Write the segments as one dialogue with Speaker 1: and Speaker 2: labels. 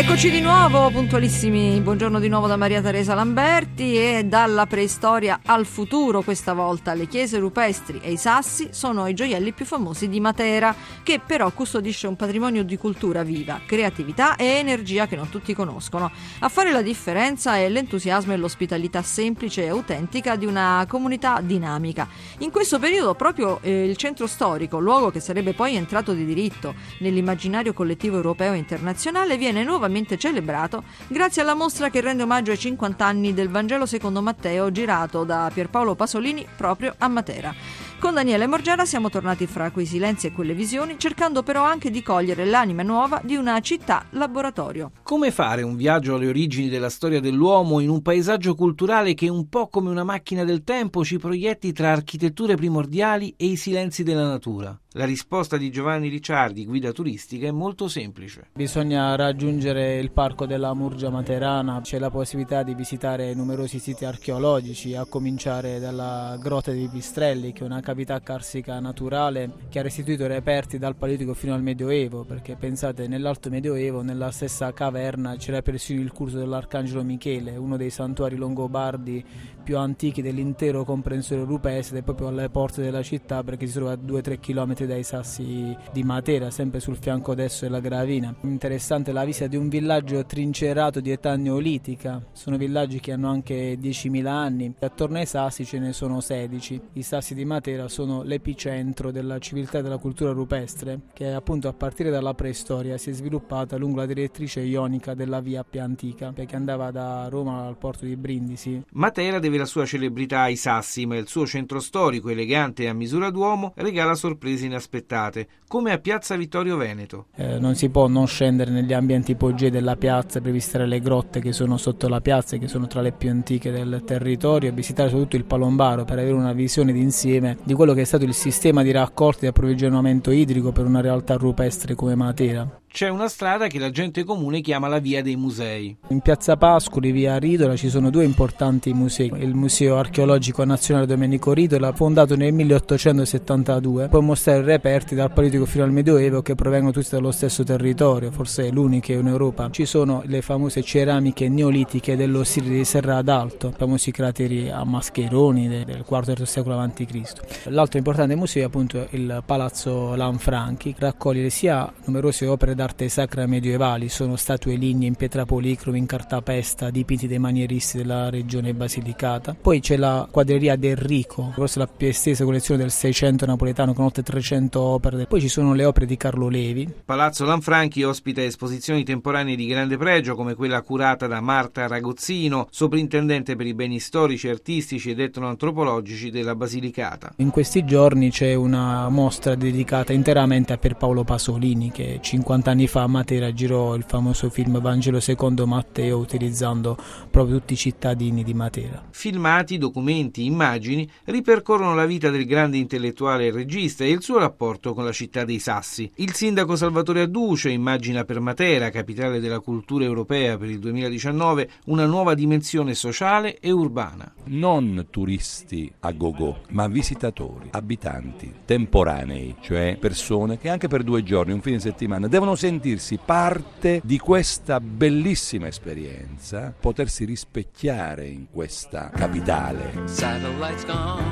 Speaker 1: Eccoci di nuovo, puntualissimi. Buongiorno di nuovo da Maria Teresa Lamberti e dalla preistoria al futuro questa volta. Le chiese rupestri e i sassi sono i gioielli più famosi di Matera, che però custodisce un patrimonio di cultura viva, creatività e energia che non tutti conoscono. A fare la differenza è l'entusiasmo e l'ospitalità semplice e autentica di una comunità dinamica. In questo periodo proprio eh, il centro storico, luogo che sarebbe poi entrato di diritto nell'immaginario collettivo europeo e internazionale, viene nuovamente nuovamente celebrato grazie alla mostra che rende omaggio ai 50 anni del Vangelo secondo Matteo girato da Pierpaolo Pasolini proprio a Matera. Con Daniele Morgiara siamo tornati fra quei silenzi e quelle visioni, cercando però anche di cogliere l'anima nuova di una città laboratorio.
Speaker 2: Come fare un viaggio alle origini della storia dell'uomo in un paesaggio culturale che un po' come una macchina del tempo ci proietti tra architetture primordiali e i silenzi della natura? La risposta di Giovanni Ricciardi, guida turistica, è molto semplice.
Speaker 3: Bisogna raggiungere il parco della Murgia Materana, c'è la possibilità di visitare numerosi siti archeologici, a cominciare dalla Grotta dei Pistrelli, che è una cavità carsica naturale che ha restituito reperti dal Paleolitico fino al Medioevo, perché pensate, nell'Alto Medioevo, nella stessa caverna, c'era persino il culto dell'Arcangelo Michele, uno dei santuari longobardi più antichi dell'intero comprensore rupestre, proprio alle porte della città, perché si trova a 2-3 km chilometri dai sassi di Matera, sempre sul fianco destro della Gravina. Interessante la visita di un villaggio trincerato di età neolitica, sono villaggi che hanno anche 10.000 anni, attorno ai sassi ce ne sono 16. I sassi di Matera sono l'epicentro della civiltà e della cultura rupestre, che appunto a partire dalla preistoria si è sviluppata lungo la direttrice ionica della via più antica, che andava da Roma al porto di Brindisi.
Speaker 2: Matera deve la sua celebrità ai sassi, ma il suo centro storico, elegante e a misura d'uomo, regala sorprese inaspettate, come a Piazza Vittorio Veneto.
Speaker 3: Eh, non si può non scendere negli ambienti ipogei della piazza per visitare le grotte che sono sotto la piazza, che sono tra le più antiche del territorio, e visitare soprattutto il Palombaro per avere una visione d'insieme di quello che è stato il sistema di raccolta e approvvigionamento idrico per una realtà rupestre come Matera
Speaker 2: c'è una strada che la gente comune chiama la Via dei Musei.
Speaker 3: In piazza Pascoli, via Ridola, ci sono due importanti musei. Il Museo Archeologico Nazionale Domenico Ridola, fondato nel 1872, può mostrare reperti dal Politico fino al Medioevo che provengono tutti dallo stesso territorio, forse è l'unica in Europa. Ci sono le famose ceramiche neolitiche dello stile di Serra d'Alto, famosi crateri a mascheroni del IV secolo a.C. L'altro importante museo è appunto il Palazzo Lanfranchi, raccoglie sia numerose opere d'arte sacra medievali, sono statue lignee in pietra policromi, in cartapesta, dipinti dai manieristi della regione Basilicata. Poi c'è la quadreria del Rico, forse la più estesa collezione del Seicento napoletano con oltre 300 opere. Poi ci sono le opere di Carlo Levi.
Speaker 2: Palazzo Lanfranchi ospita esposizioni temporanee di grande pregio come quella curata da Marta Ragozzino, soprintendente per i beni storici, artistici ed etnoantropologici della Basilicata.
Speaker 3: In questi giorni c'è una mostra dedicata interamente a Pierpaolo Pasolini che 50 anni fa a Matera girò il famoso film Vangelo secondo Matteo utilizzando proprio tutti i cittadini di Matera.
Speaker 2: Filmati, documenti, immagini ripercorrono la vita del grande intellettuale e regista e il suo rapporto con la città dei Sassi. Il sindaco Salvatore Adduce immagina per Matera, capitale della cultura europea per il 2019, una nuova dimensione sociale e urbana.
Speaker 4: Non turisti a gogo, ma visitatori, abitanti, temporanei, cioè persone che anche per due giorni, un fine settimana, devono sentirsi parte di questa bellissima esperienza, potersi rispecchiare in questa capitale. Satellites gone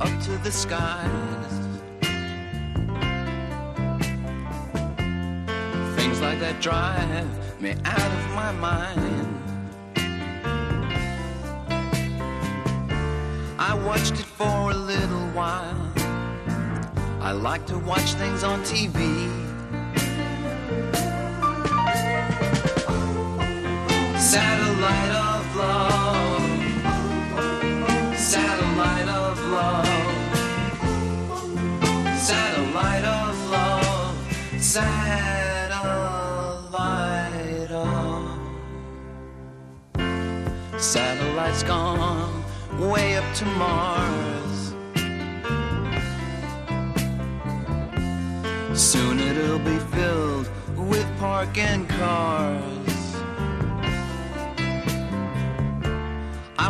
Speaker 4: up to the skies. Things like that drive me out of my mind. I watched it for a little while. I like to watch things on TV. Satellite of love. Satellite of love. Satellite of love. Satellite of. Satellite's gone way up to Mars. Soon it'll be filled with parking cars.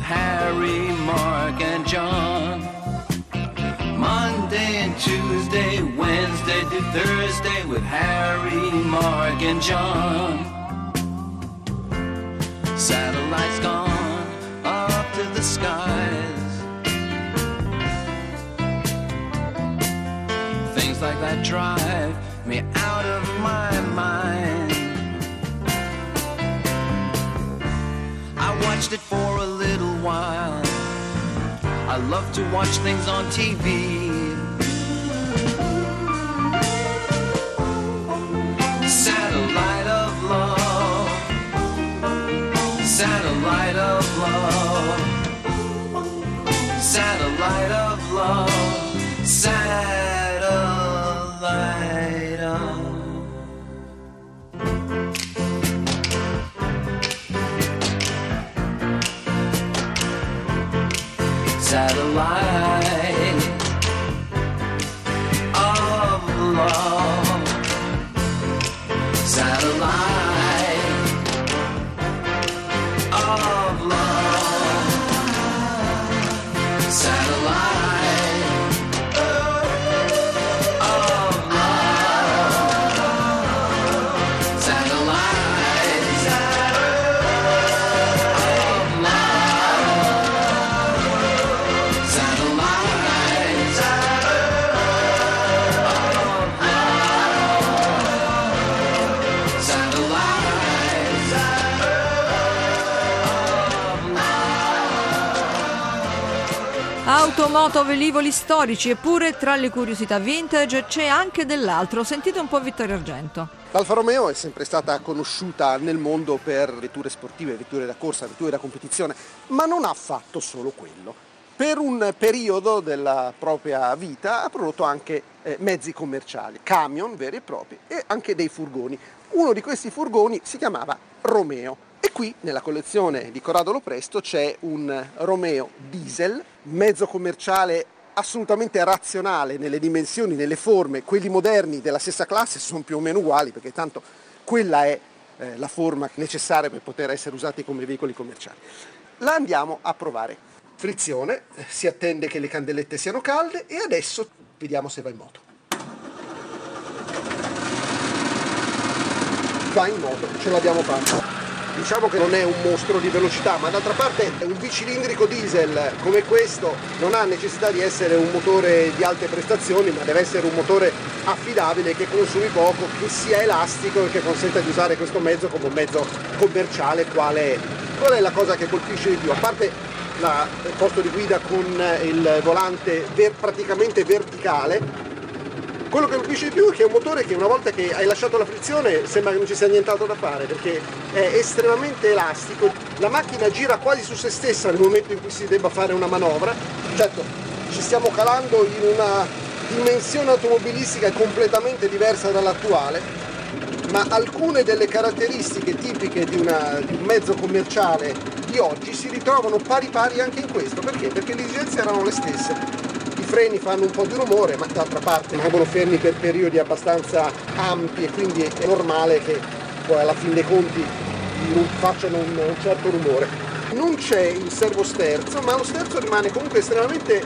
Speaker 5: With Harry, Mark, and John. Monday and Tuesday, Wednesday to Thursday with Harry, Mark, and John. Satellites gone up to the skies. Things like that drive me out of my mind. I watched it for a. I love to watch things on TV. Satellite of love. Satellite of
Speaker 1: Automoto, velivoli storici, eppure tra le curiosità vintage c'è anche dell'altro. Sentite un po' Vittorio Argento.
Speaker 6: L'Alfa Romeo è sempre stata conosciuta nel mondo per vetture sportive, vetture da corsa, vetture da competizione, ma non ha fatto solo quello. Per un periodo della propria vita ha prodotto anche eh, mezzi commerciali, camion veri e propri e anche dei furgoni. Uno di questi furgoni si chiamava Romeo. E qui nella collezione di Corrado Lopresto c'è un Romeo diesel, mezzo commerciale assolutamente razionale nelle dimensioni, nelle forme, quelli moderni della stessa classe sono più o meno uguali perché tanto quella è eh, la forma necessaria per poter essere usati come veicoli commerciali. La andiamo a provare. Frizione, si attende che le candelette siano calde e adesso vediamo se va in moto. Va in moto, ce l'abbiamo fatta. Diciamo che non è un mostro di velocità, ma d'altra parte un bicilindrico diesel come questo non ha necessità di essere un motore di alte prestazioni, ma deve essere un motore affidabile che consumi poco, che sia elastico e che consenta di usare questo mezzo come un mezzo commerciale, quale è. Qual è la cosa che colpisce di più? A parte il posto di guida con il volante ver- praticamente verticale, quello che colpisce di più è che è un motore che una volta che hai lasciato la frizione sembra che non ci sia nient'altro da fare perché è estremamente elastico, la macchina gira quasi su se stessa nel momento in cui si debba fare una manovra. Certo, ci stiamo calando in una dimensione automobilistica completamente diversa dall'attuale, ma alcune delle caratteristiche tipiche di, una- di un mezzo commerciale di oggi si ritrovano pari pari anche in questo. Perché? Perché le esigenze erano le stesse. Freni fanno un po' di rumore, ma d'altra parte rimangono fermi per periodi abbastanza ampi e quindi è normale che poi alla fin dei conti facciano un, un certo rumore. Non c'è il servo sterzo, ma lo sterzo rimane comunque estremamente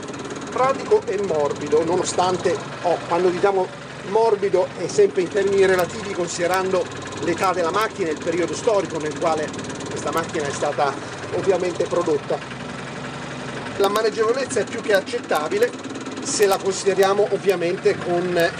Speaker 6: pratico e morbido, nonostante oh, quando diciamo morbido è sempre in termini relativi considerando l'età della macchina e il periodo storico nel quale questa macchina è stata ovviamente prodotta. La maneggevolezza è più che accettabile se la consideriamo ovviamente con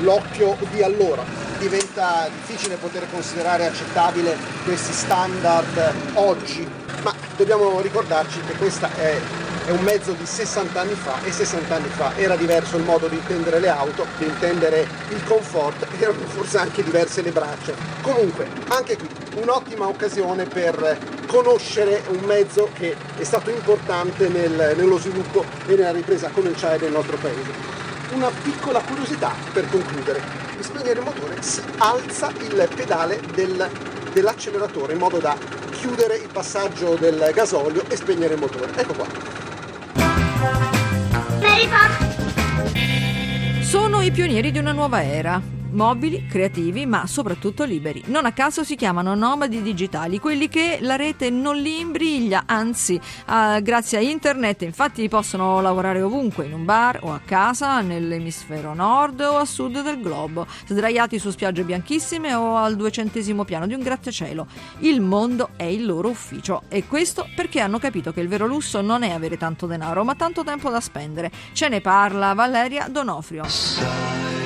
Speaker 6: l'occhio di allora. Diventa difficile poter considerare accettabile questi standard oggi, ma dobbiamo ricordarci che questa è, è un mezzo di 60 anni fa e 60 anni fa era diverso il modo di intendere le auto, di intendere il comfort, erano forse anche diverse le braccia. Comunque, anche qui un'ottima occasione per conoscere un mezzo che è stato importante nel- nello sviluppo e nella ripresa commerciale del nostro paese. Una piccola curiosità per concludere. Per spegnere il motore si alza il pedale del- dell'acceleratore in modo da chiudere il passaggio del gasolio e spegnere il motore. Ecco qua.
Speaker 1: Sono i pionieri di una nuova era. Mobili, creativi, ma soprattutto liberi. Non a caso si chiamano nomadi digitali, quelli che la rete non li imbriglia, anzi, eh, grazie a internet infatti possono lavorare ovunque, in un bar o a casa, nell'emisfero nord o a sud del globo, sdraiati su spiagge bianchissime o al duecentesimo piano di un grattacielo. Il mondo è il loro ufficio e questo perché hanno capito che il vero lusso non è avere tanto denaro, ma tanto tempo da spendere. Ce ne parla Valeria Donofrio.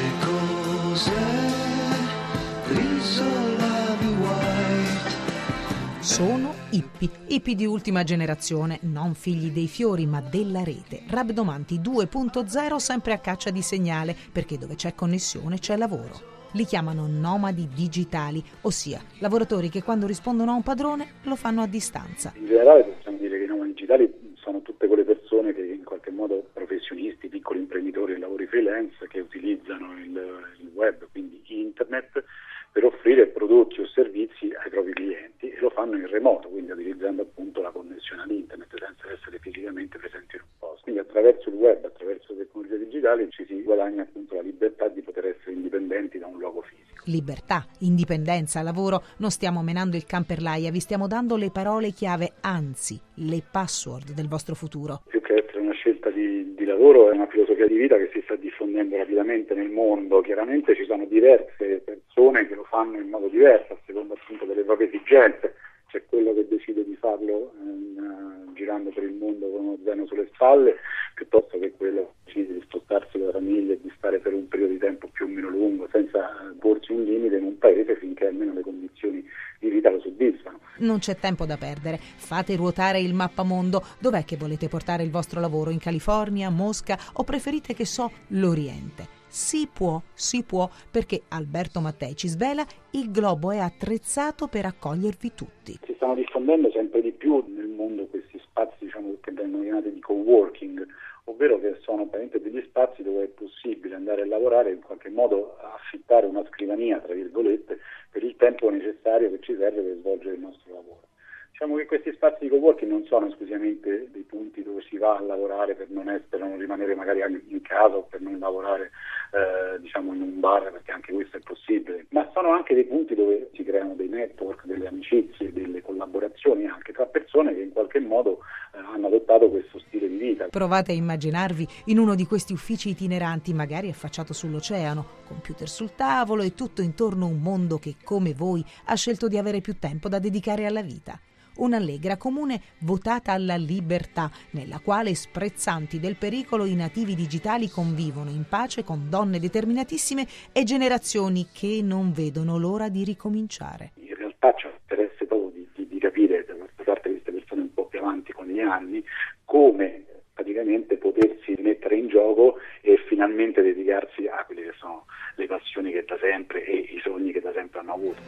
Speaker 7: Sono hippie, hippie di ultima generazione, non figli dei fiori ma della rete. Rabdomanti 2.0 sempre a caccia di segnale, perché dove c'è connessione c'è lavoro. Li chiamano nomadi digitali, ossia lavoratori che quando rispondono a un padrone lo fanno a distanza.
Speaker 8: In generale possiamo dire che i nomadi digitali sono tutte quelle persone che in qualche modo professionisti, piccoli imprenditori e lavori freelance che utilizzano il, il web, quindi internet, per offrire prodotti o servizi ai propri clienti lo fanno in remoto, quindi utilizzando appunto la connessione all'internet senza essere fisicamente presenti in un posto. Quindi attraverso il web, attraverso le tecnologie digitali ci si guadagna appunto la libertà di poter essere indipendenti da un luogo fisico.
Speaker 7: Libertà, indipendenza, lavoro, non stiamo menando il camperlaia, vi stiamo dando le parole chiave, anzi, le password del vostro futuro.
Speaker 8: Più che essere una scelta di, di lavoro è una filosofia di vita che si sta diffondendo rapidamente nel mondo. Chiaramente ci sono diverse persone che lo fanno in modo diverso a seconda appunto delle proprie esigenze. C'è quello che decide di farlo eh, girando per il mondo con uno zaino sulle spalle, piuttosto che quello che decide di spostarsi con la famiglia e di stare per un periodo di tempo più o meno lungo, senza porsi un limite in un paese finché almeno le condizioni di vita lo soddisfano.
Speaker 7: Non c'è tempo da perdere, fate ruotare il mappamondo. Dov'è che volete portare il vostro lavoro? In California, Mosca o preferite che so l'Oriente? Si può, si può, perché Alberto Mattei ci svela il globo è attrezzato per accogliervi tutti.
Speaker 8: Si stanno diffondendo sempre di più nel mondo questi spazi diciamo, che vengono chiamati di co-working, ovvero che sono degli spazi dove è possibile andare a lavorare in qualche modo affittare una scrivania, tra virgolette, per il tempo necessario che ci serve per svolgere il nostro lavoro. Diciamo che questi spazi di co-working non sono esclusivamente dei punti dove si va a lavorare per non, essere, non rimanere magari in casa o per non lavorare eh, diciamo in un bar, perché anche questo è possibile, ma sono anche dei punti dove si creano dei network, delle amicizie, delle collaborazioni anche tra persone che in qualche modo eh, hanno adottato questo stile di vita.
Speaker 7: Provate a immaginarvi in uno di questi uffici itineranti, magari affacciato sull'oceano, computer sul tavolo e tutto intorno un mondo che, come voi, ha scelto di avere più tempo da dedicare alla vita un'allegra comune votata alla libertà, nella quale sprezzanti del pericolo i nativi digitali convivono in pace con donne determinatissime e generazioni che non vedono l'ora di ricominciare.
Speaker 8: In realtà c'è interesse proprio di, di, di capire da questa parte queste persone un po' più avanti con gli anni come praticamente potersi mettere in gioco e finalmente dedicarsi a quelle che sono le passioni che da sempre e i sogni che da sempre hanno avuto.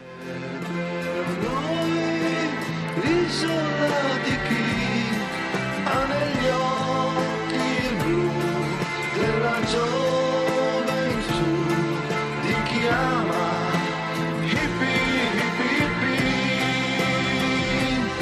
Speaker 9: L'isola di chi ha negli occhi il blu della gioventù,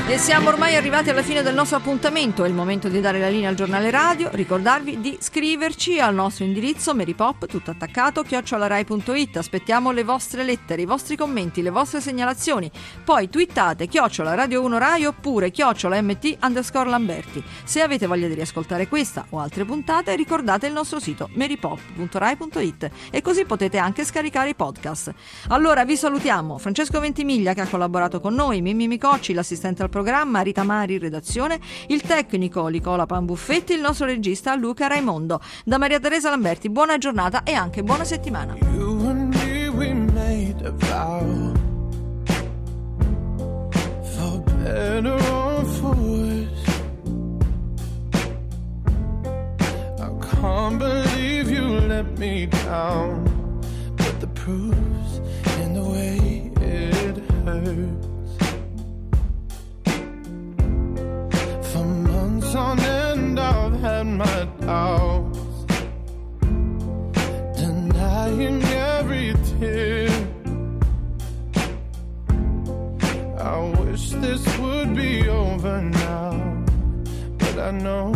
Speaker 1: E siamo ormai arrivati alla fine del nostro appuntamento, è il momento di dare la linea al giornale radio, ricordarvi di scriverci al nostro indirizzo meripop tutto attaccato chiocciolarai.it, aspettiamo le vostre lettere, i vostri commenti, le vostre segnalazioni, poi twittate chiocciola radio 1 rai oppure chiocciola mt underscore lamberti. Se avete voglia di riascoltare questa o altre puntate ricordate il nostro sito meripop.rai.it e così potete anche scaricare i podcast. Allora vi salutiamo, Francesco Ventimiglia che ha collaborato con noi, Mimmi Micocci, l'assistente al programma, Rita Mari, redazione, il tecnico Nicola Pambuffetti, il nostro regista Luca Raimondo. Da Maria Teresa Lamberti, buona giornata e anche buona settimana.
Speaker 9: Can't believe you let me down, but the proof's in the way it hurts. Denying every tear. I wish this would be over now, but I know